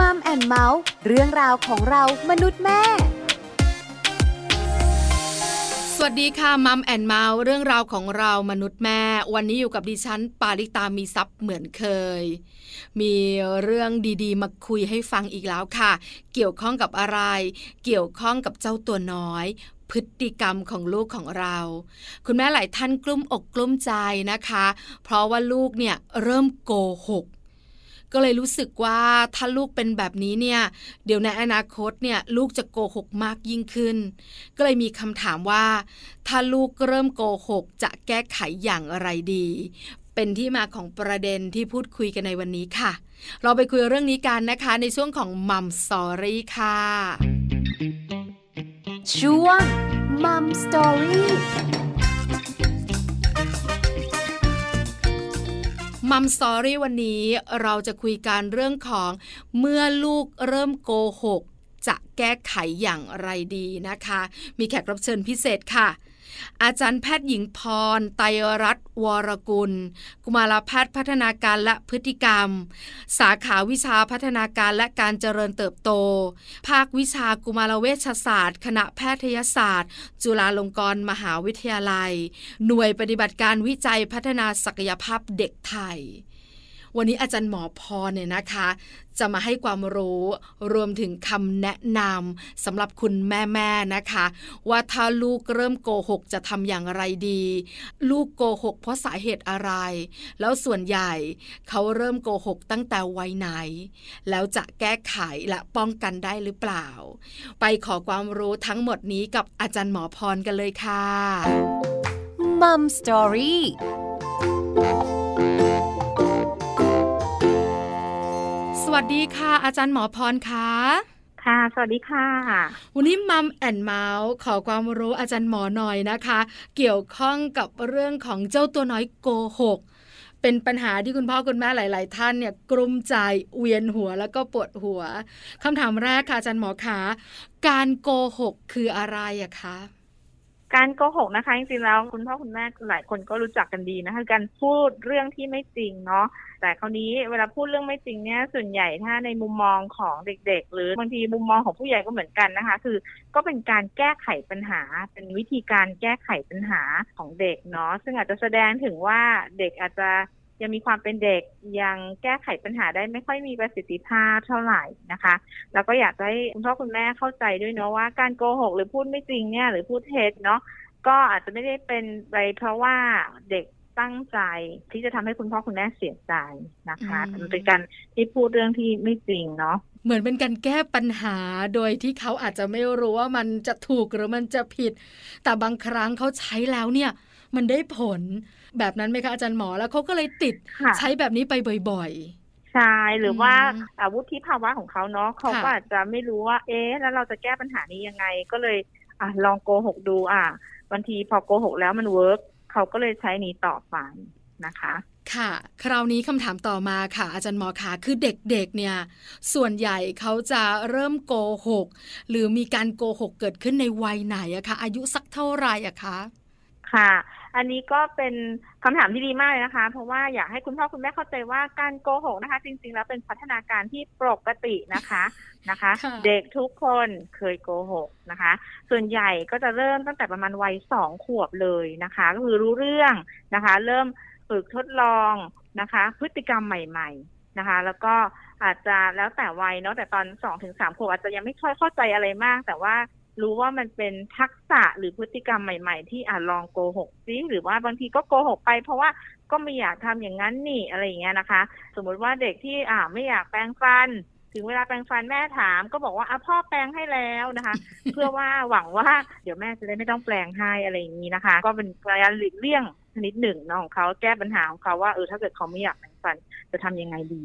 Mom and Mouth เรื่องราวของเรามนุษย์แม่ สวัสดีค่ะ Mom and Mouth เรื่องราวของเรามนุษย์แม่ วันนี้อยู่กับดิฉัน ปาริตามีทรัพย์เหมือนเคย มีเรื่องดีๆ มาคุยให้ฟังอีกแล้วค่ะ เกี่ยวข้องกับอะไร เกี่ยวข้องกับเจ้าตัวน้อยพฤติกรรมของลูกของเรา คุณแม่หลายท่านกลุ้มอกกลุ้มใจนะคะ เพราะว่าลูกเนี่ยเริ่มโกหก ก็เลยรู้สึกว่าถ้าลูกเป็นแบบนี้เนี่ย เดี๋ยวในอนาคตเนี่ยลูกจะโกหกมากยิ่งขึ้น ก็เลยมีคำถามว่า ถ้าลูกเริ่มโกหก จะแก้ไขอย่างไรดี เป็นที่มาของประเด็นที่พูดคุยกันในวันนี้ค่ะ เราไปคุยเรื่องนี้กันนะคะ ในช่วงของมัมสอรี่ค่ะช่วงมัมสอรี่ มัมสอรี่วันนี้เราจะคุยการเรื่องของเมื่อลูกเริ่มโกหก จะแก้ไขอย่างไรดีนะคะ มีแขกรับเชิญพิเศษค่ะ อาจารย์แพทย์หญิงพร ไตรรัตน์วรกุล กุมารแพทย์พัฒนาการและพฤติกรรม สาขาวิชาพัฒนาการและการเจริญเติบโต ภาควิชากุมารเวชศาสตร์ คณะแพทยศาสตร์ จุฬาลงกรณ์มหาวิทยาลัย หน่วยปฏิบัติการวิจัยพัฒนาศักยภาพเด็กไทย วันนี้อาจารย์หมอพรเนี่ยนะคะ จะมาให้ความรู้รวมถึงคำแนะนำสำหรับคุณแม่ๆนะคะ ว่าถ้าลูกเริ่มโกหกจะทำอย่างไรดี ลูกโกหกเพราะสาเหตุอะไร แล้วส่วนใหญ่เขาเริ่มโกหกตั้งแต่วัยไหน แล้วจะแก้ไขและป้องกันได้หรือเปล่า ไปขอความรู้ทั้งหมดนี้กับอาจารย์หมอพรกันเลยค่ะมัมสตอรี่ วัสดีค่ะ อาจารย์หมอพรคะค่ะ สวัสดีค่ะ วันนี้มัมแอนเมาส์ขอความรู้อาจารย์หมอหน่อยนะคะ เกี่ยวข้องกับเรื่องของเจ้าตัวน้อยโกหกเป็นปัญหาที่คุณพ่อคุณแม่หลาย ๆ ท่านเนี่ยกลุ้มใจเวียนหัวแล้วก็ปวดหัวคำถามแรกค่ะอาจารย์หมอคะการโกหกคืออะไรอะคะ การโกหกนะคะ จริงๆแล้วคุณพ่อคุณแม่หลายคนก็รู้จักกันดีนะคะการพูดเรื่องที่ไม่จริงเนาะแต่คราวนี้เวลาพูดเรื่องไม่จริงเนี่ยส่วนใหญ่ถ้าในมุมมองของเด็ก ๆ หรือบางทีมุมมองของผู้ใหญ่ก็เหมือนกันนะคะ คือก็เป็นการแก้ไขปัญหา เป็นวิธีการแก้ไขปัญหาของเด็กเนาะซึ่งอาจจะแสดงถึงว่าเด็กอาจจะ ยังมีความเป็นเด็กยังแก้ไขปัญหาได้ไม่ค่อยมีประสิทธิภาพเท่าไหร่นะคะ แล้วก็อยากให้คุณพ่อคุณแม่เข้าใจด้วยเนาะว่าการโกหกหรือพูดไม่จริงเนี่ยหรือพูดเท็จเนาะก็อาจจะไม่ได้เป็นไปเพราะว่าเด็กตั้งใจที่จะทำให้คุณพ่อคุณแม่เสียใจนะคะมันเป็นการที่พูดเรื่องที่ไม่จริงเนาะเหมือนเป็นการแก้ปัญหาโดยที่เขาอาจจะไม่รู้ว่ามันจะถูกหรือมันจะผิด แต่บางครั้งเขาใช้แล้วเนี่ย มันได้ผล แบบนั้นไหมคะอาจารย์หมอแล้วเขาก็เลยติดใช้แบบนี้ไปบ่อยๆ ใช่ หรือว่าอาวุธภาวะของเขาเนาะเขาก็อาจจะไม่รู้ว่า เอ๊ะ แล้วเราจะแก้ปัญหานี้ยังไง ก็เลยอะลองโกหกดูอะบางทีพอโกหกแล้วมัน work เขาก็เลยใช้นี้ต่อไปนะคะค่ะ คราวนี้คำถามต่อมาค่ะ อาจารย์หมอคะคือเด็กๆเนี่ย ส่วนใหญ่เขาจะเริ่มโกหก หรือมีการโกหกเกิดขึ้นในวัยไหนอะคะอายุสักเท่าไหร่อะคะ ค่ะ อันนี้ก็เป็นคำถามที่ดีมากเลยนะคะ เพราะว่าอยากให้คุณพ่อคุณแม่เข้าใจว่าการโกหกนะคะ จริง ๆ แล้วเป็นพัฒนาการที่ปกตินะคะนะคะ เด็กทุกคนเคยโกหกนะคะ ส่วนใหญ่ก็จะเริ่มตั้งแต่ประมาณวัยสองขวบเลยนะคะ ก็คือรู้เรื่องนะคะ เริ่มฝึกทดลองนะคะ พฤติกรรมใหม่ ๆนะคะ แล้วก็อาจจะแล้วแต่วัยเนาะแต่ตอนสองถึงสามขวบอาจจะยังไม่ค่อยเข้าใจอะไรมาก แต่ว่า รู้ว่ามันเป็นทักษะหรือพฤติกรรมใหม่ ๆ ที่อาจลองโกหกซิหรือว่าบางทีก็โกหกไป เพราะว่าก็ไม่อยากทำอย่างนั้นนี่อะไรอย่างเงี้ยนะคะ สมมุติว่าเด็กที่อ่าไม่อยากแปรงฟัน ถึงเวลาแปรงฟันแม่ถาม ก็บอกว่าอะพ่อแปรงให้แล้วนะคะ เพื่อว่าหวังว่าเดี๋ยวแม่จะได้ไม่ต้องแปลงให้อะไรอย่างนี้นะคะ ก็เป็นการหลีกเลี่ยงชนิดหนึ่งน้องเขาแก้ปัญหาของเขาว่าเออถ้าเกิดเขาไม่อยากแปรงฟันจะทำยังไงดี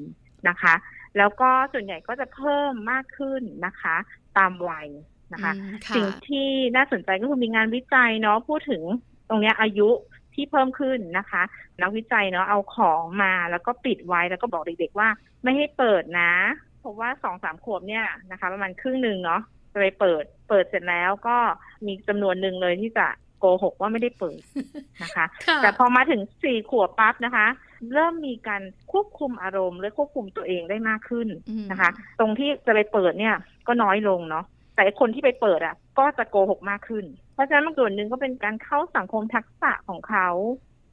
นะคะ แล้วก็ส่วนใหญ่ก็จะเพิ่มมากขึ้นนะคะ ตามวัย นะคะสิ่งที่น่าสนใจก็คือมีงานวิจัยเนาะพูดถึงตรงนี้อายุที่เพิ่มขึ้นนะคะ นักวิจัยเนาะเอาของมาแล้วก็ปิดไว้แล้วก็บอกเด็กๆว่า ไม่ให้เปิดนะ เพราะว่าสองสามขวบเนี่ยนะคะ ประมาณครึ่งหนึ่งเนาะจะไปเปิด เปิดเสร็จแล้วก็มีจำนวนหนึ่งเลยที่จะโกหกว่าไม่ได้เปิดนะคะ แต่พอมาถึงสี่ขวบปั๊บนะคะ เริ่มมีการควบคุมอารมณ์และควบคุมตัวเองได้มากขึ้นอืมนะคะ ตรงที่จะไปเปิดเนี่ยก็น้อยลงเนาะ แต่คนที่ไปเปิดอะ ก็จะโกหกมากขึ้น เพราะฉะนั้นบางส่วนหนึ่งก็เป็นการเข้าสังคมทักษะของเขา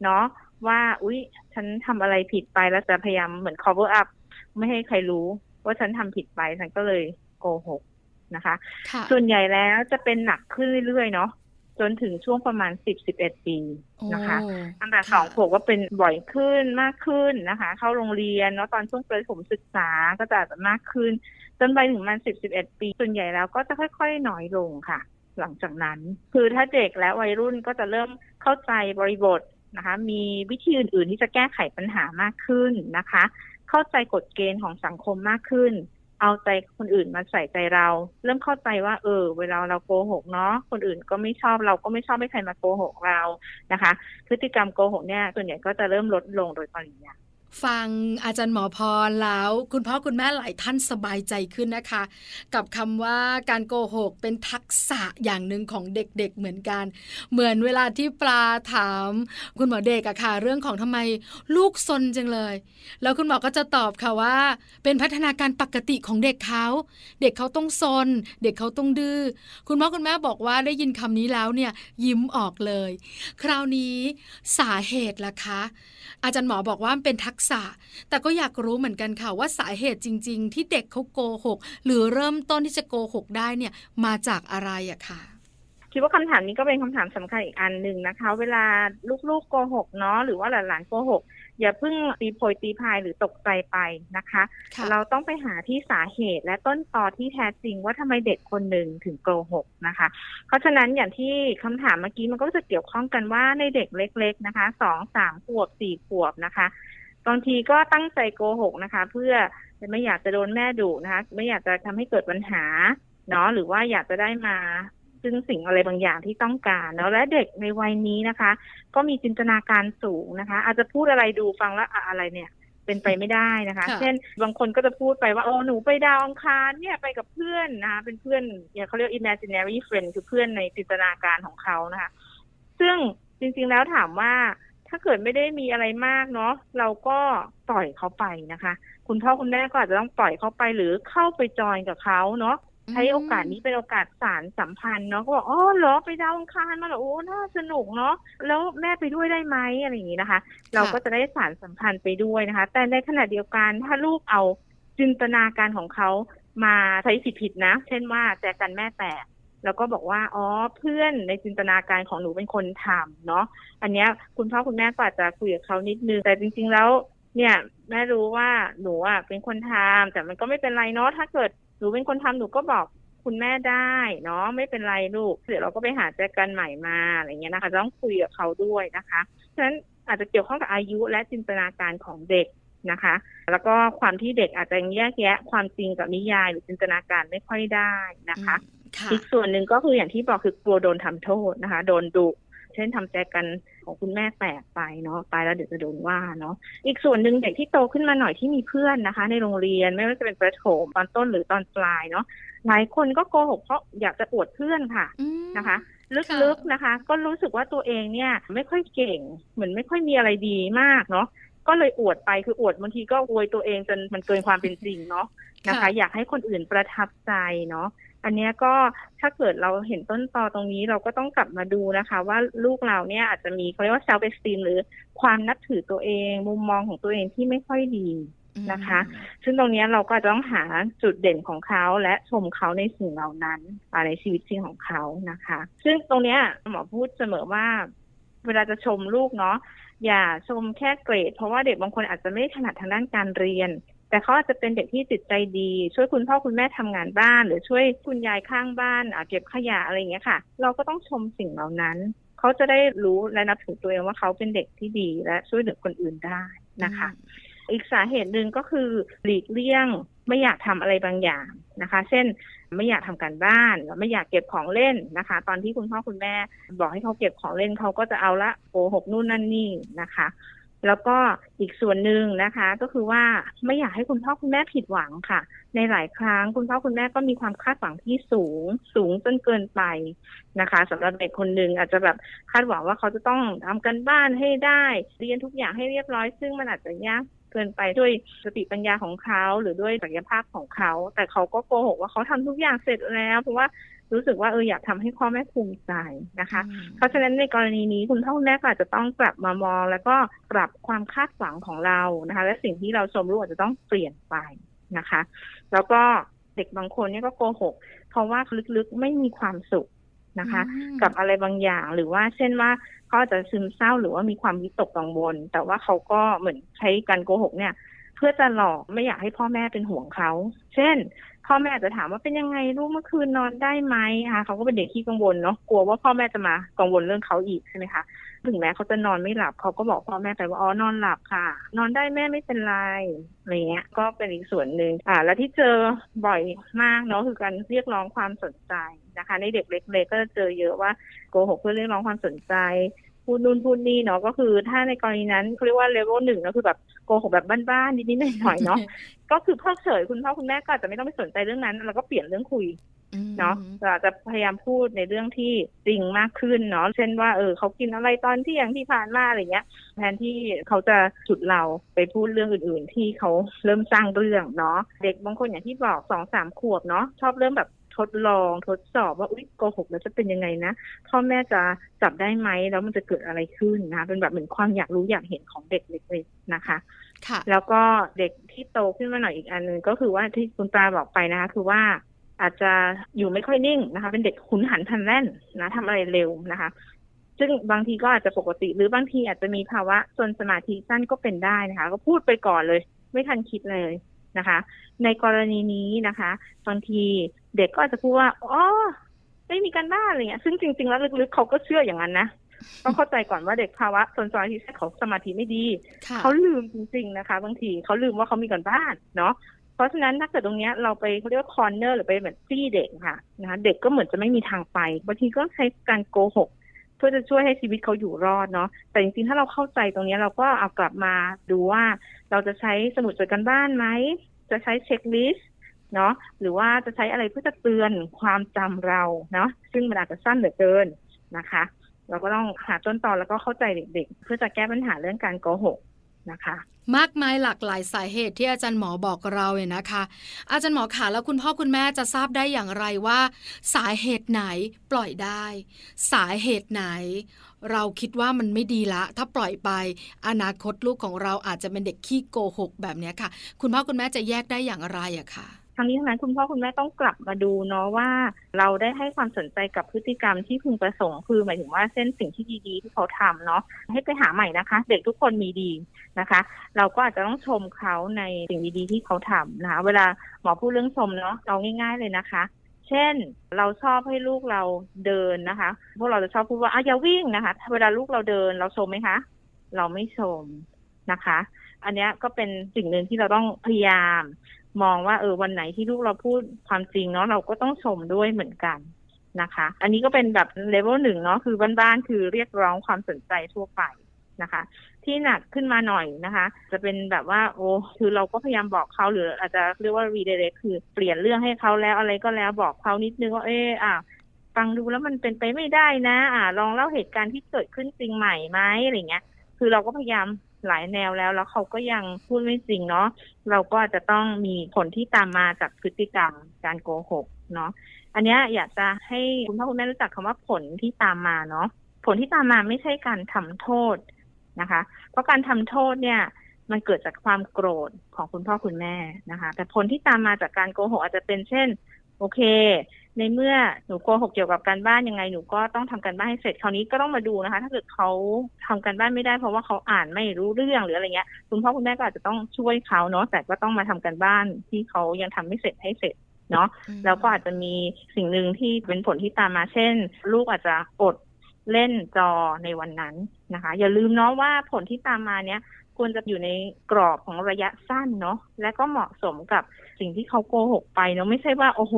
เนาะว่าอุ๊ย ฉันทำอะไรผิดไปแล้วจะพยายามเหมือน cover up ไม่ให้ใครรู้ ว่าฉันทำผิดไปฉันก็เลยโกหกนะคะค่ะส่วนใหญ่แล้วจะเป็นหนักขึ้นเรื่อยๆเนาะ จนถึงช่วงประมาณสิบสิบเอ็ดปีนะคะโอ้ตั้งแต่ค่ะสองขวบก็เป็นบ่อยขึ้นมากขึ้นนะคะ เข้าโรงเรียนเนาะตอนช่วงประถมศึกษาก็จะมากขึ้น จนไปถึงมันสิบสิบเอ็ดปี ส่วนใหญ่แล้วก็จะค่อยๆน้อยลงค่ะ หลังจากนั้น คือถ้าเด็กและวัยรุ่นก็จะเริ่มเข้าใจบริบทนะคะ มีวิธีอื่น ๆ ที่จะแก้ไขปัญหามากขึ้นนะคะ เข้าใจกฎเกณฑ์ของสังคมมากขึ้น เอาใจคนอื่นมาใส่ใจเรา เริ่มเข้าใจว่า เออ เวลาเราโกหกเนาะคนอื่นก็ไม่ชอบเราก็ไม่ชอบให้ใครมาโกหกเรานะคะ พฤติกรรมโกหกเนี่ยส่วนใหญ่ก็จะเริ่มลดลงโดยปริยาย ฟังอาจารย์หมอพรแล้ว คุณพ่อคุณแม่หลายท่านสบายใจขึ้นนะคะ กับคำว่าการโกหกเป็นทักษะอย่างหนึ่งของเด็กๆเหมือนกัน เหมือนเวลาที่ปลาถาม คุณหมอเด็กอะค่ะ เรื่องของทำไมลูกซนจังเลย แล้วคุณหมอก็จะตอบค่ะว่า เป็นพัฒนาการปกติของเด็กเขาเด็กเขาต้องซน เด็กเขาต้องดื้อคุณพ่อคุณแม่บอกว่าได้ยินคำนี้แล้วเนี่ยยิ้มออกเลย คราวนี้สาเหตุล่ะคะ อาจารย์หมอบอกว่าเป็นทักษะ แต่ก็อยากรู้เหมือนกันค่ะว่าสาเหตุจริง ๆ ที่เด็กเขาโกหก หรือเริ่มต้นที่จะโกหกได้เนี่ยมาจากอะไรอะค่ะคิดว่าคำถามนี้ก็เป็นคำถามสำคัญอีกอันหนึ่งนะคะ เวลาลูกๆโกหกเนาะหรือว่าหลานๆโกหกอย่าเพิ่งตีโพยตีพายหรือตกใจไปนะคะค่ะเราต้องไปหาที่สาเหตุและต้นตอที่แท้จริงว่าทำไมเด็กคนหนึ่งถึงโกหกนะคะ เพราะฉะนั้นอย่างที่คำถามเมื่อกี้มันก็จะเกี่ยวข้องกันว่าในเด็กเล็ก ๆ นะคะสองสามขวบสี่ขวบนะคะ บางทีก็ตั้งใจโกหกนะคะ เพื่อไม่อยากจะโดนแม่ดุนะคะ ไม่อยากจะทำให้เกิดปัญหาเนาะหรือว่าอยากจะได้มาซึ่งสิ่งอะไรบางอย่างที่ต้องการเนาะและเด็กในวัยนี้นะคะ ก็มีจินตนาการสูงนะคะ อาจจะพูดอะไรดูฟังแล้วอะอะไรเนี่ยเป็นไปไม่ได้นะคะค่ะเช่น บางคนก็จะพูดไปว่าโอ้หนูไปดาวอังคารเนี่ยไปกับเพื่อนนะคะเป็นเพื่อนเนี่ยเขาเรียก imaginary friend คือเพื่อนในจินตนาการของเขานะคะ ซึ่งจริงๆแล้วถามว่า ถ้าเกิดไม่ได้มีอะไรมากเนาะเราก็ปล่อยเขาไปนะคะ คุณพ่อคุณแม่ก็อาจจะต้องปล่อยเขาไปหรือเข้าไปจอยกับเขาเนาะใช้โอกาสนี้เป็นโอกาสสารสัมพันธ์เนาะก็บอกอ๋อเหรอไปดาวอังคารมาเหรอโอ้น่าสนุกเนาะแล้วแม่ไปด้วยได้ไหมอะไรอย่างนี้นะคะ เราก็จะได้สารสัมพันธ์ไปด้วยนะคะ แต่ในขณะเดียวกันถ้าลูกเอาจินตนาการของเขามาใช้ผิดๆนะ เช่นว่าแจกันแม่แตก แล้วก็บอกว่าอ๋อเพื่อนในจินตนาการของหนูเป็นคนทำเนาะอันเนี้ยคุณพ่อคุณแม่ก็อาจจะคุยกับเขานิดนึงแต่จริง ๆ แล้ว เนี่ยแม่รู้ว่าหนูอะเป็นคนทำแต่มันก็ไม่เป็นไรเนาะถ้าเกิดหนูเป็นคนทำหนูก็บอกคุณแม่ได้เนาะไม่เป็นไรลูกเดี๋ยวเราก็ไปหาแจกันใหม่มาอะไรเงี้ยนะคะต้องคุยกับเขาด้วยนะคะฉะนั้นอาจจะเกี่ยวข้องกับอายุและจินตนาการของเด็กนะคะ แล้วก็ความที่เด็กอาจจะแยกแยะความจริงกับนิยายหรือจินตนาการไม่ค่อยได้นะคะ อืมค่ะอีกส่วนหนึ่งก็คืออย่างที่บอกคือกลัวโดนทำโทษนะคะ โดนดุเช่นทำแจกันของคุณแม่แตกไปเนาะตายแล้วเดี๋ยวจะโดนว่าเนาะอีกส่วนหนึ่งเด็กที่โตขึ้นมาหน่อยที่มีเพื่อนนะคะ ในโรงเรียนไม่ว่าจะเป็นประถมตอนต้นหรือตอนปลายเนาะหลายคนก็โกหกเพราะอยากจะอวดเพื่อนค่ะอืมนะคะค่ะลึกๆนะคะ ก็รู้สึกว่าตัวเองเนี่ย ไม่ค่อยเก่ง เหมือนไม่ค่อยมีอะไรดีมากเนาะก็เลยอวดไปคืออวดบางทีก็อวยตัวเองจนมันเกินความเป็นจริงเนาะนะคะ อยากให้คนอื่นประทับใจเนาะ อันเนี้ยก็ถ้าเกิดเราเห็นต้นตอตรงนี้เราก็ต้องกลับมาดูนะคะ ว่าลูกเราเนี่ยอาจจะมีเขาเรียกว่า self esteem หรือความนับถือตัวเอง มุมมองของตัวเองที่ไม่ค่อยดีนะคะ ซึ่งตรงเนี้ยเราก็จะต้องหาจุดเด่นของเขาและชมเขาในสิ่งเหล่านั้นอ่าในชีวิตจริงของเขานะคะ ซึ่งตรงเนี้ยหมอพูดเสมอว่า เวลาจะชมลูกเนาะอย่าชมแค่เกรด เพราะว่าเด็กบางคนอาจจะไม่ถนัดทางด้านการเรียน แต่เขาอาจจะเป็นเด็กที่จิตใจดี ช่วยคุณพ่อคุณแม่ทำงานบ้าน หรือช่วยคุณยายข้างบ้านอ่าเก็บขยะอะไรอย่างเงี้ยค่ะ เราก็ต้องชมสิ่งเหล่านั้น เขาจะได้รู้และนับถือตัวเองว่าเขาเป็นเด็กที่ดีและช่วยเหลือคนอื่นได้นะคะ อีกสาเหตุหนึ่งก็คือหลีกเลี่ยงไม่อยากทำอะไรบางอย่างนะคะ เช่นไม่อยากทำการบ้านหรือไม่อยากเก็บของเล่นนะคะ ตอนที่คุณพ่อคุณแม่บอกให้เขาเก็บของเล่นเขาก็จะเอาละโกหกนู่นนั่นนี่นะคะ แล้วก็อีกส่วนหนึ่งนะคะ ก็คือว่าไม่อยากให้คุณพ่อคุณแม่ผิดหวังค่ะ ในหลายครั้งคุณพ่อคุณแม่ก็มีความคาดหวังที่สูงสูงจนเกินไปนะคะสำหรับเด็กคนหนึ่งอาจจะแบบคาดหวังว่าเขาจะต้องทำกันบ้านให้ได้ เรียนทุกอย่างให้เรียบร้อย ซึ่งมันอาจจะยากเกินไปด้วยสติปัญญาของเขาหรือด้วยศักยภาพของเขา แต่เขาก็โกหกว่าเขาทำทุกอย่างเสร็จแล้วเพราะว่า รู้สึกว่าเอออยากทำให้พ่อแม่ภูมิใจนะคะ เพราะฉะนั้นในกรณีนี้คุณพ่อคุณแม่ก็อาจจะต้องกลับมามอง แล้วก็ปรับความคาดหวังของเรานะคะ และสิ่งที่เราชมลูกอาจจะต้องเปลี่ยนไปนะคะ แล้วก็เด็กบางคนเนี่ยก็โกหก เพราะว่าลึกๆไม่มีความสุขนะคะ กับอะไรบางอย่างหรือว่าเช่นว่าเขาอาจจะซึมเศร้าหรือว่ามีความวิตกกังวล แต่ว่าเขาก็เหมือนใช้การโกหกเนี่ย เพื่อจะหลอกไม่อยากให้พ่อแม่เป็นห่วงเขา เช่น พ่อแม่อาจจะถามว่าเป็นยังไงลูกเมื่อคืนนอนได้ไหมคะเขาก็เป็นเด็กที่กังวลเนาะกลัวว่าพ่อแม่จะมากังวลเรื่องเขาอีกใช่ไหมคะถึงแม้เขาจะนอนไม่หลับเขาก็บอกพ่อแม่ไปว่าอ๋อนอนหลับค่ะ นอนได้แม่ไม่เป็นไรอะไรเงี้ย ก็เป็นอีกส่วนหนึ่งอ่า แล้วที่เจอบ่อยมากเนาะคือการเรียกร้องความสนใจนะคะ ในเด็กเล็ก ๆ ก็จะเจอเยอะว่าโกหกเพื่อเรียกร้องความสนใจพูดนู่นพูดนี่เนาะก็คือถ้าในกรณีนั้นเขาเรียกว่าเลเวลหนึ่งก็คือแบบ โกหกแบบบ้านๆนิดๆหน่อยๆเนาะก็คือพ่อเฉยคุณพ่อคุณแม่ก็อาจจะไม่ต้องไปสนใจเรื่องนั้น แล้วก็เปลี่ยนเรื่องคุยเนาะเราจะพยายามพูดในเรื่องที่จริงมากขึ้นเนาะเช่นว่าเออเขากินอะไรตอนที่อย่างที่ผ่านมาอะไรเงี้ย แทนที่เขาจะจุดเราไปพูดเรื่องอื่น ๆ ที่เขาเริ่มสร้างเรื่องเนาะเด็กบางคนอย่างที่บอกสองสามขวบเนาะชอบเริ่มแบบ ทดลองทดสอบว่าอุ้ยโกหกแล้วจะเป็นยังไงนะพ่อแม่จะจับได้ไหมแล้วมันจะเกิดอะไรขึ้นนะเป็นแบบเหมือนความอยากรู้อยากเห็นของเด็กเล็กๆนะคะค่ะ แล้วก็เด็กที่โตขึ้นมาหน่อยอีกอันหนึ่งก็คือว่าที่คุณปลาบอกไปนะคะ คือว่าอาจจะอยู่ไม่ค่อยนิ่งนะคะ เป็นเด็กขุนหันพันแล่นนะทำอะไรเร็วนะคะ ซึ่งบางทีก็อาจจะปกติ หรือบางทีอาจจะมีภาวะจนสมาธิสั้นก็เป็นได้นะคะ ก็พูดไปก่อนเลย ไม่ทันคิดเลยนะคะ ในกรณีนี้นะคะ บางที เด็กก็อาจจะพูดว่าอ๋อไม่มีการบ้านอะไรเงี้ย ซึ่งจริง ๆ แล้วลึกๆเขาก็เชื่ออย่างนั้นนะต้องเข้าใจก่อนว่าเด็กภาวะจนสมาธิสั้นของสมาธิไม่ดี เขาลืมจริง ๆ นะคะ บางทีเขาลืมว่าเขามีการบ้านเนาะเพราะฉะนั้นถ้าเกิดตรงนี้เราไปเขาเรียกว่าคอนเนอร์หรือไปแบบซี่เด็กค่ะนะคะเด็กก็เหมือนจะไม่มีทางไปบางทีก็ใช้การโกหกเพื่อจะช่วยให้ชีวิตเขาอยู่รอดเนาะแต่จริงๆถ้าเราเข้าใจตรงนี้เราก็เอากลับมาดูว่า เราจะใช้สมุดจดการบ้านไหมจะใช้เช็คลิสต์ เนาะหรือว่าจะใช้อะไรเพื่อจะเตือนความจำเราเนาะซึ่งมันอาจจะสั้นเหลือเกินนะคะ เราก็ต้องหาต้นตอนแล้วก็เข้าใจเด็ก ๆ เพื่อจะแก้ปัญหาเรื่องการโกหกนะคะ มากมายหลากหลายสาเหตุที่อาจารย์หมอบอกเราเนี่ยนะคะ อาจารย์หมอขาแล้วคุณพ่อคุณแม่จะทราบได้อย่างไรว่า สาเหตุไหนปล่อยได้ สาเหตุไหน เราคิดว่ามันไม่ดีละ ถ้าปล่อยไป อนาคตลูกของเราอาจจะเป็นเด็กขี้โกหกแบบนี้ค่ะ คุณพ่อคุณแม่จะแยกได้อย่างไรอะค่ะ ทั้งนี้ทั้งนั้นคุณพ่อคุณแม่ต้องกลับมาดูเนาะว่า เราได้ให้ความสนใจกับพฤติกรรมที่พึงประสงค์คือหมายถึงว่าเส้นสิ่งที่ดีๆที่เขาทำเนาะให้ไปหาใหม่นะคะ เด็กทุกคนมีดีนะคะ เราก็อาจจะต้องชมเขาในสิ่งดีๆที่เขาทำนะคะ เวลาหมอพูดเรื่องชมเนาะเราง่าย ๆเลยนะคะเช่นเราชอบให้ลูกเราเดินนะคะ พวกเราจะชอบพูดว่าอะอย่าวิ่งนะคะเวลาลูกเราเดินเราชมไหมคะ เราไม่ชมนะคะ อันนี้ก็เป็นสิ่งหนึ่งที่เราต้องพยายาม มองว่าเออวันไหนที่ลูกเราพูดความจริงเนาะเราก็ต้องชมด้วยเหมือนกันนะคะ อันนี้ก็เป็นแบบเลเวลหนึ่งเนาะคือบ้านๆคือเรียกร้องความสนใจทั่วไปนะคะ ที่หนักขึ้นมาหน่อยนะคะ จะเป็นแบบว่า โอ้คือเราก็พยายามบอกเขาหรืออาจจะเรียกว่า redirect คือเปลี่ยนเรื่องให้เขาแล้วอะไรก็แล้วบอกเขานิดนึงว่าเอออะฟังดูแล้วมันเป็นไปไม่ได้นะ อ่าลองเล่าเหตุการณ์ที่เกิดขึ้นจริงใหม่ไหมอะไรเงี้ย คือเราก็พยายาม หลายแนวแล้ว แล้วเขาก็ยังพูดไม่จริงเนาะเราก็จจะต้องมีผลที่ตามมาจากพฤติกรรมการโกหกเนาะอันนี้อยากจะให้คุณพ่อคุณแม่รู้จักคำว่าผลที่ตามมาเนาะผลที่ตามมาไม่ใช่การทำโทษนะคะ เพราะการทำโทษเนี่ยมันเกิดจากความโกรธของคุณพ่อคุณแม่นะคะ แต่ผลที่ตามมาจากการโกหกอาจจะเป็นเช่น โอเค ในเมื่อหนูโกหกเกี่ยวกับการบ้านยังไงหนูก็ต้องทำการบ้านให้เสร็จคราวนี้ก็ต้องมาดูนะคะ ถ้าเกิดเขาทำการบ้านไม่ได้เพราะว่าเขาอ่านไม่รู้เรื่องหรืออะไรเงี้ยคุณพ่อคุณแม่ก็อาจจะต้องช่วยเขาเนาะแต่ก็ต้องมาทำการบ้านที่เขายังทำไม่เสร็จให้เสร็จเนาะแล้วก็อาจจะมีสิ่งหนึ่งที่เป็นผลที่ตามมาเช่น ลูกอาจจะอดเล่นจอในวันนั้นนะคะ อย่าลืมเนาะว่าผลที่ตามมาเนี้ย ควรจะอยู่ในกรอบของระยะสั้นเนาะและก็เหมาะสมกับสิ่งที่เขาโกหกไปเนาะไม่ใช่ว่า โอ้โห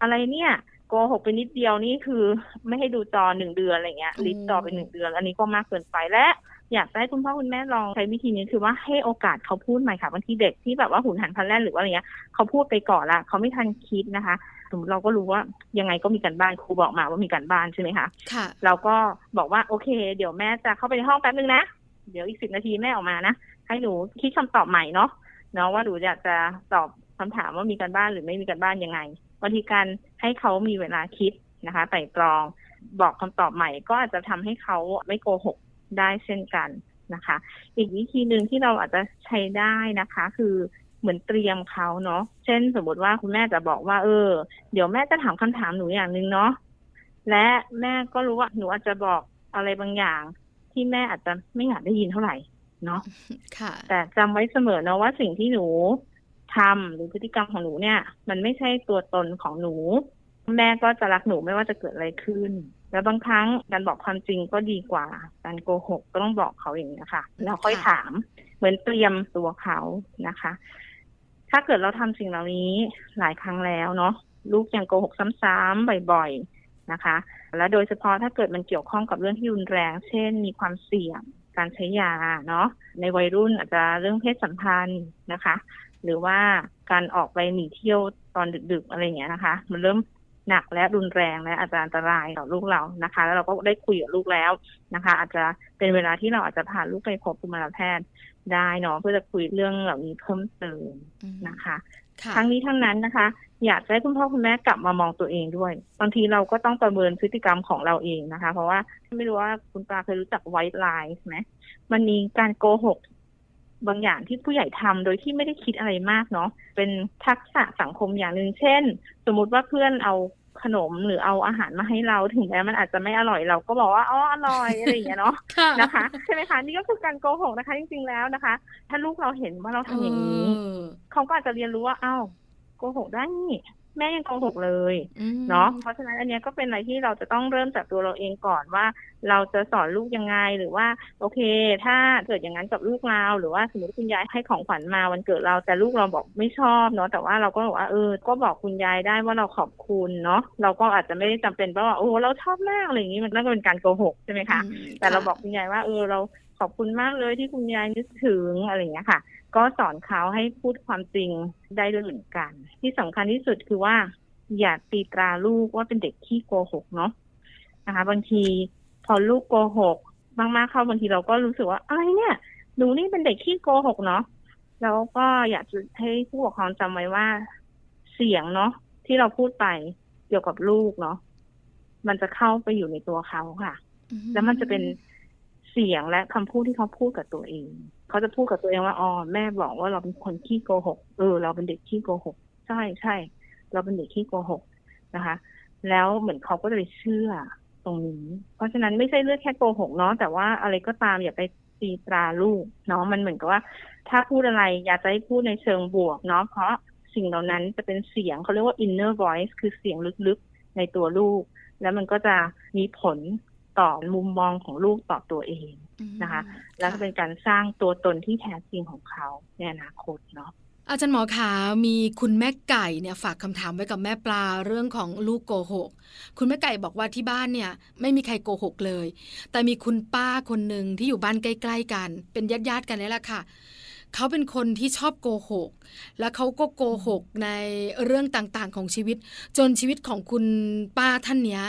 อะไรเนี่ยโกหกไปนิดเดียวนี่คือ ไม่ให้ดูจอหนึ่งเดือนอะไรเงี้ยลิดจอไปหนึ่งเดือน อันนี้ก็มากเกินไปและอยากให้คุณพ่อคุณแม่ลองใช้วิธีนี้คือว่าให้โอกาสเขาพูดใหม่ค่ะบางทีเด็กที่แบบว่าหุนหันพลันแล่นหรือว่าอะไรเงี้ยเขาพูดไปก่อนละเขาไม่ทันคิดนะคะสมมติเราก็รู้ว่ายังไงก็มีการบ้านครูบอกมาว่ามีการบ้านใช่ไหมคะค่ะเราก็บอกว่าโอเค เดี๋ยวแม่จะเข้าไปในห้องแป๊บนึงนะ เดี๋ยวอีกสิบนาทีแม่ออกมานะ ให้หนูคิดคำตอบใหม่เนาะเนาะว่าหนูอยากจะตอบคำถามว่ามีการบ้านหรือไม่มีการบ้านยังไงบางทีการให้เขามีเวลาคิดนะคะไต่ตรองบอกคำตอบใหม่ ก็อาจจะทำให้เขาไม่โกหกได้เช่นกันนะคะ อีกวิธีหนึ่งที่เราอาจจะใช้ได้นะคะ คือเหมือนเตรียมเขาเนาะเช่นสมมติว่าคุณแม่จะบอกว่า เออ เดี๋ยวแม่จะถามคำถามหนูอย่างหนึ่งเนาะและแม่ก็รู้ว่าหนูอาจจะบอกอะไรบางอย่าง ที่แม่อาจจะไม่อยากได้ยินเท่าไหร่เนาะค่ะ แต่จำไว้เสมอนะว่าสิ่งที่หนูทำหรือพฤติกรรมของหนูเนี่ย มันไม่ใช่ตัวตนของหนู แม่ก็จะรักหนูไม่ว่าจะเกิดอะไรขึ้น แล้วบางครั้งการบอกความจริงก็ดีกว่า การโกหกก็ต้องบอกเขาอย่างนี้ยค่ะแล้วค่อยถามเหมือนเตรียมตัวเขานะคะ ถ้าเกิดเราทำสิ่งเหล่านี้หลายครั้งแล้วเนาะลูกยังโกหกซ้ำๆบ่อยๆ นะคะ และโดยเฉพาะถ้าเกิดมันเกี่ยวข้องกับเรื่องที่รุนแรง เช่น มีความเสี่ยงการใช้ยาเนาะในวัยรุ่นอาจจะเรื่องเพศสัมพันธ์นะคะ หรือว่าการออกไปหนีเที่ยวตอนดึกๆอะไรอย่างเงี้ยนะคะ มันเริ่มหนักและรุนแรงและอาจจะอันตรายต่อลูกเรานะคะ แล้วเราก็ได้คุยกับลูกแล้วนะคะ อาจจะเป็นเวลาที่เราอาจจะพาลูกไปพบกุมารแพทย์ได้เนาะเพื่อจะคุยเรื่องเหล่านี้เพิ่มเติมอืมนะคะค่ะทั้งนี้ทั้งนั้นนะคะ อยากจะให้คุณพ่อคุณแม่กลับมามองตัวเองด้วย บางทีเราก็ต้องประเมินพฤติกรรมของเราเองนะคะ เพราะว่าไม่รู้ว่าคุณปลาเคยรู้จักไวท์ไลน์ไหมมันมีการโกหก บางอย่างที่ผู้ใหญ่ทำโดยที่ไม่ได้คิดอะไรมากเนาะเป็นทักษะสังคมอย่างหนึ่งเช่น สมมุติว่าเพื่อนเอาขนมหรือเอาอาหารมาให้เราถึงแม้มันอาจจะไม่อร่อยเราก็บอกว่าอ๋ออร่อยอะไรอย่างเงี้ยเนาะค่ะนะคะใช่ไหมคะนี่ก็คือการโกหกนะคะ จริงๆแล้วนะคะ ถ้าลูกเราเห็นว่าเราทำอย่างนี้เออเขาก็อาจจะเรียนรู้ว่าอ้าว โกหกได้นี่แม่ยังโกหกเลยอืมเนาะเพราะฉะนั้นอันเนี้ยก็เป็นอะไรที่เราจะต้องเริ่มจากตัวเราเองก่อนว่า เราจะสอนลูกยังไงหรือว่า โอเค ถ้าเกิดอย่างนั้นกับลูกเราหรือว่าสมมติคุณยายให้ของขวัญมาวันเกิดเราแต่ลูกเราบอกไม่ชอบเนาะแต่ว่าเราก็บอกว่าเออ ก็บอกคุณยายได้ว่าเราขอบคุณเนาะเราก็อาจจะไม่ได้จำเป็นเพราะว่าโอ้เราชอบมากอะไรอย่างนี้มันนั่นก็เป็นการโกหกใช่ไหมคะอืมแต่เราค่ะบอกคุณยายว่าเออเรา ขอบคุณมากเลยที่คุณยายนึกถึงอะไรอย่างเงี้ยค่ะ ก็สอนเขาให้พูดความจริงได้ด้วยเหมือนกัน ที่สำคัญที่สุดคือว่า อย่าตีตราลูกว่าเป็นเด็กขี้โกหกเนาะนะคะ บางทีพอลูกโกหกมากๆเข้าบางทีเราก็รู้สึกว่าอะไรเนี่ยหนูนี่เป็นเด็กขี้โกหกเนาะแล้วก็อยากจะให้ผู้ปกครองจำไว้ว่า เสียงเนาะที่เราพูดไปเกี่ยวกับลูกเนาะมันจะเข้าไปอยู่ในตัวเขาค่ะ แล้วมันจะเป็น เสียงและคำพูดที่เขาพูดกับตัวเอง เขาจะพูดกับตัวเองว่าอ๋อแม่บอกว่าเราเป็นคนขี้โกหก เออ เราเป็นเด็กขี้โกหก ใช่ใช่เราเป็นเด็กขี้โกหกนะคะ แล้วเหมือนเขาก็จะไปเชื่อตรงนี้ เพราะฉะนั้นไม่ใช่เรื่องแค่โกหกเนาะแต่ว่าอะไรก็ตามอย่าไปตีตราลูกเนาะมันเหมือนกับว่า ถ้าพูดอะไรอยากจะให้พูดในเชิงบวกเนาะเพราะสิ่งเหล่านั้นจะเป็นเสียงเขาเรียกว่า inner voice คือเสียงลึกๆในตัวลูก แล้วมันก็จะมีผล ต่อมุมมองของลูกต่อตัวเองนะคะ แล้วก็เป็นการสร้างตัวตนที่แท้จริงของเขาในอนาคตเนาะอาจารย์หมอขามีคุณแม่ไก่เนี่ยฝากคำถามไว้กับแม่ปลาเรื่องของลูกโกหก คุณแม่ไก่บอกว่าที่บ้านเนี่ยไม่มีใครโกหกเลย แต่มีคุณป้าคนหนึ่งที่อยู่บ้านใกล้ ๆ กัน เป็นญาติๆกันนี่แหละค่ะ เขาเป็นคนที่ชอบโกหก แล้วเขาก็โกหกในเรื่องต่างๆ ของชีวิต จนชีวิตของคุณป้าท่านเนี้ย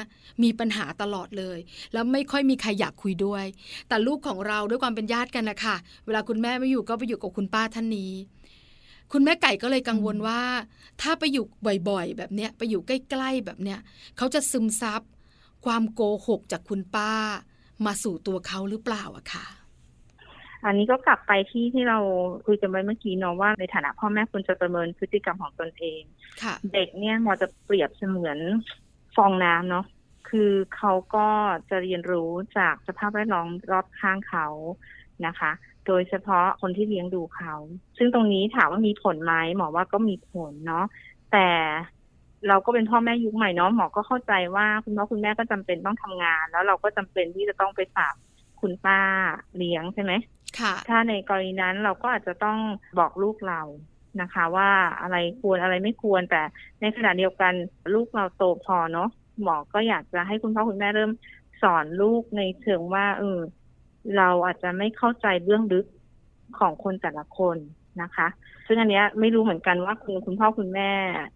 มีปัญหาตลอดเลย แล้วไม่ค่อยมีใครอยากคุยด้วย แต่ลูกของเราด้วยความเป็นญาติกันนะคะเวลาคุณแม่ไม่อยู่ก็ไปอยู่กับคุณป้าท่านนี้คุณแม่ไก่ก็เลยกังวลว่า ถ้าไปอยู่บ่อยๆ แบบเนี้ยไปอยู่ใกล้ๆแบบเนี้ยเขาจะซึมซับความโกหกจากคุณป้า มาสู่ตัวเขาหรือเปล่าอะค่ะ อันนี้ก็กลับไปที่ที่เราคุยกันไว้เมื่อกี้เนาะว่าในฐานะพ่อแม่ควรจะประเมินพฤติกรรมของตนเองค่ะเด็กเนี่ยมอจะเปรียบเสมือนฟองน้ำเนาะคือเขาก็จะเรียนรู้จากสภาพแวดล้อมรอบข้างเขานะคะ โดยเฉพาะคนที่เลี้ยงดูเขา ซึ่งตรงนี้ถามว่ามีผลไหมหมอว่าก็มีผลเนาะแต่เราก็เป็นพ่อแม่ยุคใหม่เนาะหมอก็เข้าใจว่าคุณพ่อคุณแม่ก็จำเป็นต้องทำงาน แล้วเราก็จำเป็นที่จะต้องไปฝากคุณป้าเลี้ยงใช่ไหมค่ะ ถ้าในกรณีนั้นเราก็อาจจะต้องบอกลูกเรานะคะ ว่าอะไรควรอะไรไม่ควร แต่ในขณะเดียวกันลูกเราโตพอเนาะหมอก็อยากจะให้คุณพ่อคุณแม่เริ่มสอนลูกในเชิงว่าเออเราอาจจะไม่เข้าใจเบื้องลึกของคนแต่ละคนนะคะ ซึ่งอันเนี้ยไม่รู้เหมือนกันว่าคุณคุณพ่อคุณแม่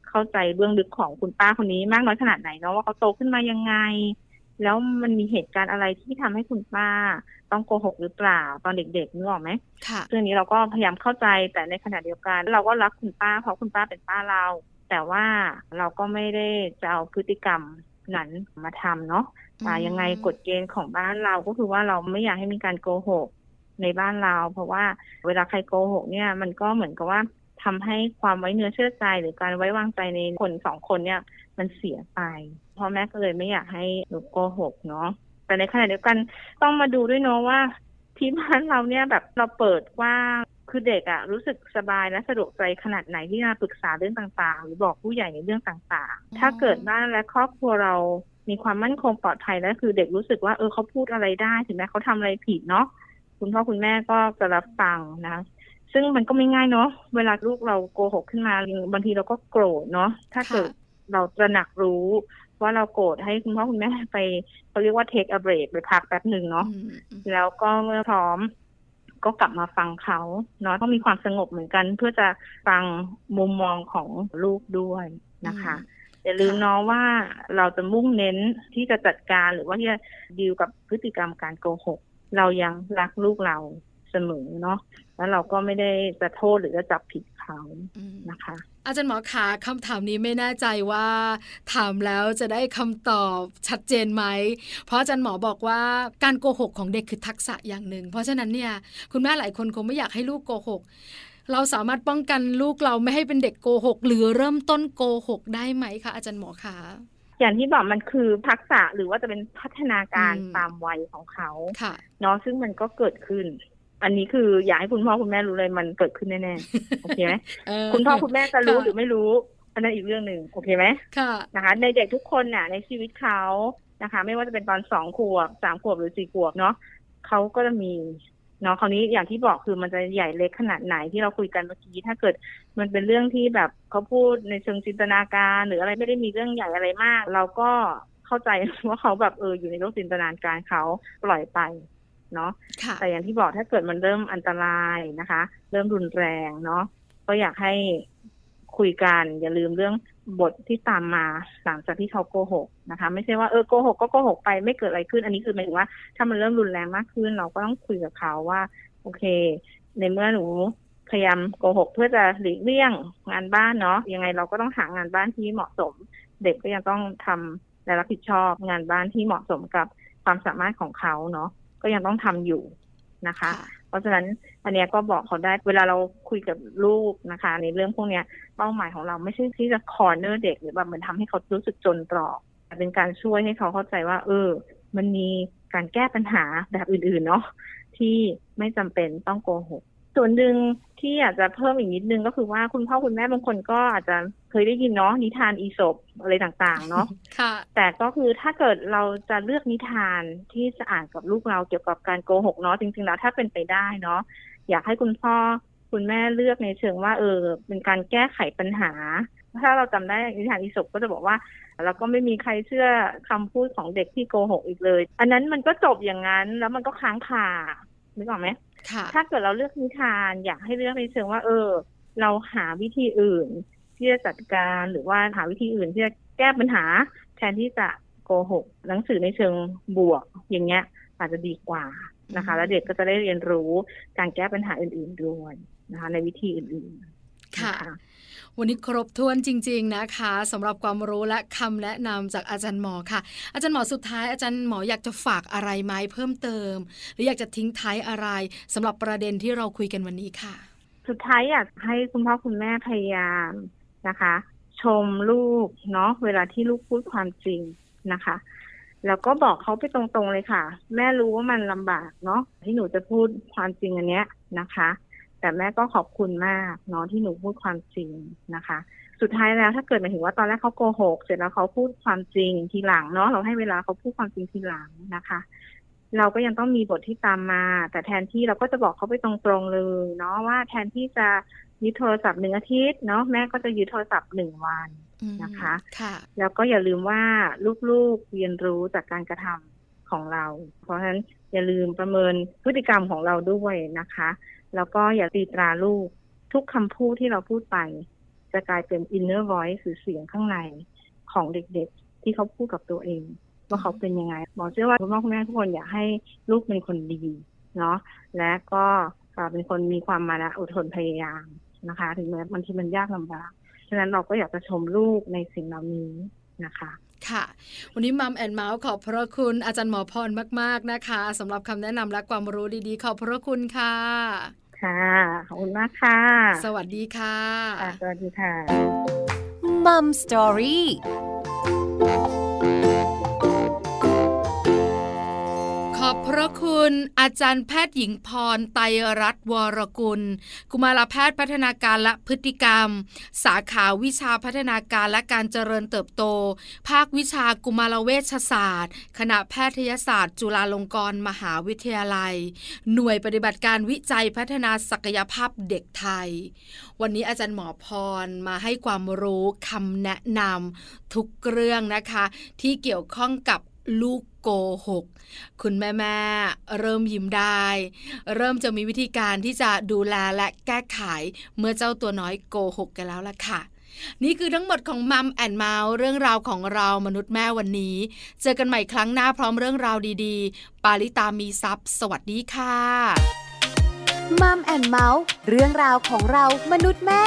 เข้าใจเบื้องลึกของคุณป้าคนนี้มากน้อยขนาดไหนเนาะว่าเขาโตขึ้นมายังไง แล้วมันมีเหตุการณ์อะไรที่ทำให้คุณป้าต้องโกหกหรือเปล่าตอนเด็กๆนึกออกไหมค่ะเรื่องนี้เราก็พยายามเข้าใจแต่ในขณะเดียวกัน เราก็รักคุณป้าเพราะคุณป้าเป็นป้าเรา แต่ว่าเราก็ไม่ได้จะเอาพฤติกรรมนั้นมาทำเนาะอ่ายังไงกฎเกณฑ์ของบ้านเราก็คือว่าเราไม่อยากให้มีการโกหกในบ้านเรา เพราะว่าเวลาใครโกหกเนี่ย มันก็เหมือนกับว่าทำให้ความไว้เนื้อเชื่อใจหรือการไว้วางใจในคนสองคนเนี่ย มันเสียไปพ่อแม่ก็เลยไม่อยากให้หนูโกหกเนาะแต่ในขณะเดียวกันต้องมาดูด้วยเนาะว่า ที่บ้านเราเนี่ยแบบเราเปิดกว่างคือเด็กอะรู้สึกสบายและสะดวกใจขนาดไหนที่จะปรึกษาเรื่องต่างๆ หรือบอกผู้ใหญ่ในเรื่องต่างๆ ถ้าเกิดบ้านและครอบครัวเรามีความมั่นคงปลอดภัยแล้วคือเด็กรู้สึกว่าเออเขาพูดอะไรได้ถึงแม้เขาทำอะไรผิดเนาะคุณพ่อคุณแม่ก็จะรับฟังนะซึ่งมันก็ไม่ง่ายเนาะเวลาลูกเราโกหกขึ้นมาบางทีเราก็โกรธเนาะถ้าเกิด เราตระหนักรู้ว่าเราโกรธให้คุณพ่อคุณแม่ไปเขาเรียกว่า take a break ไปพักแป๊บหนึ่งเนาะอืมอืมแล้วก็เมื่อพร้อมก็กลับมาฟังเขาเนาะต้องมีความสงบเหมือนกัน เพื่อจะฟังมุมมองของลูกด้วยนะคะอย่าลืมเนาะว่าเราจะมุ่งเน้นที่จะจัดการหรือว่าที่จะดีลกับพฤติกรรมการโกหก เรายังรักลูกเราเสมอเนาะแล้วเราก็ไม่ได้จะโทษหรือจะจับผิดเขาอืมนะคะ อาจารย์หมอคะคำถามนี้ไม่แน่ใจว่า ถามแล้วจะได้คำตอบชัดเจนไหม เพราะอาจารย์หมอบอกว่าการโกหกของเด็กคือทักษะอย่างหนึ่ง เพราะฉะนั้นเนี่ยคุณแม่หลายคนคงไม่อยากให้ลูกโกหก เราสามารถป้องกันลูกเราไม่ให้เป็นเด็กโกหก หรือเริ่มต้นโกหกได้ไหมคะอาจารย์หมอคะอย่างที่บอกมันคือทักษะหรือว่าจะเป็นพัฒนาการอืมตามวัยของเขาค่ะเนาะซึ่งมันก็เกิดขึ้น อันนี้คืออยากให้คุณพ่อคุณแม่รู้เลยมันเกิดขึ้นแน่ๆโอเคไหมเออคุณพ่อคุณแม่จะรู้ค่ะหรือไม่รู้อันนั้นอีกเรื่องหนึ่งโอเคไหมค่ะนะคะ ในเด็กทุกคนน่ะ ในชีวิตเขานะคะ ไม่ว่าจะเป็นตอนสองขวบสามขวบหรือสี่ขวบเนาะเขาก็จะมีเนาะคราวนี้อย่างที่บอกคือมันจะใหญ่เล็กขนาดไหนที่เราคุยกันเมื่อกี้ถ้าเกิดมันเป็นเรื่องที่แบบเขาพูดในเชิงจินตนาการ หรืออะไรไม่ได้มีเรื่องใหญ่อะไรมาก เราก็เข้าใจว่าเขาแบบเอออยู่ในโลกจินตนาการเขาปล่อยไป เนาะค่ะแต่อย่างที่บอกถ้าเกิดมันเริ่มอันตรายนะคะ เริ่มรุนแรงเนาะก็อยากให้คุยกันอย่าลืมเรื่องบทที่ตามมาหลังจากที่เขาโกหกนะคะ ไม่ใช่ว่าเออโกหกก็โกหกไปไม่เกิดอะไรขึ้น อันนี้คือหมายถึงว่า ถ้ามันเริ่มรุนแรงมากขึ้น เราก็ต้องคุยกับเขาว่า โอเค ในเมื่อหนูพยายามโกหกเพื่อจะหลีกเลี่ยงงานบ้านเนาะยังไงเราก็ต้องหางานบ้านที่เหมาะสม เด็กก็ยังต้องทำและรับผิดชอบงานบ้านที่เหมาะสมกับความสามารถของเขาเนาะ ก็ยังต้องทำอยู่นะคะ เพราะฉะนั้นอันเนี้ยก็บอกเขาได้เวลาเราคุยกับลูกนะคะ ในเรื่องพวกเนี้ยเป้าหมายของเราไม่ใช่ที่จะคอร์เนอร์เด็กหรือแบบเหมือนทำให้เขารู้สึกจนตรอกแต่เป็นการช่วยให้เขาเข้าใจว่า เออ มันมีการแก้ปัญหาแบบอื่นๆเนาะที่ไม่จำเป็นต้องโกหก ส่วนหนึ่งที่อยากจะเพิ่มอีกนิดนึงก็คือว่าคุณพ่อคุณแม่บางคนก็อาจจะเคยได้ยินเนาะนิทานอีสปอะไรต่างๆ เนาะค่ะแต่ก็คือถ้าเกิดเราจะเลือกนิทานที่จะอ่านกับลูกเราเกี่ยวกับการโกหกเนาะจริงๆแล้วถ้าเป็นไปได้เนาะอยากให้คุณพ่อคุณแม่เลือกในเชิงว่าเออเป็นการแก้ไขปัญหา ถ้าเราจำได้นิทานอีสปก็จะบอกว่าแล้วก็ไม่มีใครเชื่อคำพูดของเด็กที่โกหกอีกเลย อันนั้นมันก็จบอย่างนั้นแล้วมันก็ค้างคานึกออกไหมค่ะ ถ้าเกิดเราเลือกนิทาน อยากให้เลือกในเชิงว่า เออ เราหาวิธีอื่น ที่จะจัดการหรือว่าหาวิธีอื่นที่จะแก้ปัญหา แทนที่จะโกหก หนังสือในเชิงบวก อย่างเงี้ย อาจจะดีกว่านะคะอืมแล้วเด็กก็จะได้เรียนรู้การแก้ปัญหาอื่น ๆด้วยนะคะ ในวิธีอื่นๆค่ะน วันนี้ครบถ้วนจริง ๆนะคะสำหรับความรู้และคำแนะนำจากอาจารย์หมอค่ะ อาจารย์หมอสุดท้ายอาจารย์หมออยากจะฝากอะไรไหมเพิ่มเติม หรืออยากจะทิ้งท้ายอะไรสำหรับประเด็นที่เราคุยกันวันนี้ค่ะ สุดท้ายอยากให้คุณพ่อคุณแม่พยายามนะคะ ชมลูกเนาะเวลาที่ลูกพูดความจริงนะคะแล้วก็บอกเขาไปตรงๆเลยค่ะ แม่รู้ว่ามันลำบากเนาะที่หนูจะพูดความจริงอันเนี้ยนะคะ แต่แม่ก็ขอบคุณมากเนาะที่หนูพูดความจริงนะคะ สุดท้ายแล้วถ้าเกิดหมายถึงว่าตอนแรกเขาโกหกเสร็จแล้วเขาพูดความจริงทีหลังเนาะเราให้เวลาเขาพูดความจริงทีหลังนะคะ เราก็ยังต้องมีบทที่ตามมา แต่แทนที่เราก็จะบอกเขาไปตรงๆเลยเนาะว่าแทนที่จะยึดโทรศัพท์หนึ่งอาทิตย์เนาะแม่ก็จะยึดโทรศัพท์หนึ่งวันอืมนะคะค่ะ แล้วก็อย่าลืมว่าลูกๆเรียนรู้จากการกระทำของเรา เพราะฉะนั้นอย่าลืมประเมินพฤติกรรมของเราด้วยนะคะ แล้วก็อย่าตีตราลูก ทุกคำพูดที่เราพูดไป จะกลายเป็น inner voice หรือเสียงข้างในของเด็กๆ ที่เขาพูดกับตัวเอง ว่าเขาเป็นยังไงหมอเชื่อว่าคุณพ่อคุณแม่ทุกคนอยากให้ลูกเป็นคนดีเนาะและก็เป็นคนมีความมานะอดทนพยายามนะคะ ถึงแม้บางทีมันยากลำบากฉะนั้นเราก็อยากจะชมลูกในสิ่งเหล่านี้นะคะค่ะ วันนี้มัมแอนเมาส์ขอบพระคุณอาจารย์หมอพรมาก ๆ นะคะสำหรับคำแนะนำและความรู้ดีๆ ขอบพระคุณค่ะ ค่ะขอบคุณมากค่ะ สวัสดีค่ะ สวัสดีค่ะมัมสตอรี่ อบพระคุณอาจารย์แพทย์หญิงพรไตรรัตน์วรกุล กุมารแพทย์พัฒนาการและพฤติกรรม สาขาวิชาพัฒนาการและการเจริญเติบโต ภาควิชากุมารเวชศาสตร์ คณะแพทยศาสตร์ จุฬาลงกรณ์มหาวิทยาลัย หน่วยปฏิบัติการวิจัยพัฒนาศักยภาพเด็กไทย วันนี้อาจารย์หมอพรมาให้ความรู้คำแนะนำทุกเรื่องนะคะ ที่เกี่ยวข้องกับลูก โกหก คุณแม่แม่เริ่มยิ้มได้ เริ่มจะมีวิธีการที่จะดูแลและแก้ไขเมื่อเจ้าตัวน้อยโกหกกันแล้วล่ะค่ะนี่คือทั้งหมดของ Mom and Mouth เรื่องราวของเรามนุษย์แม่วันนี้ เจอกันใหม่ครั้งหน้าพร้อมเรื่องราวดีๆ ปาริตามีทรัพย์สวัสดีค่ะ Mom and Mouth เรื่องราวของเรามนุษย์แม่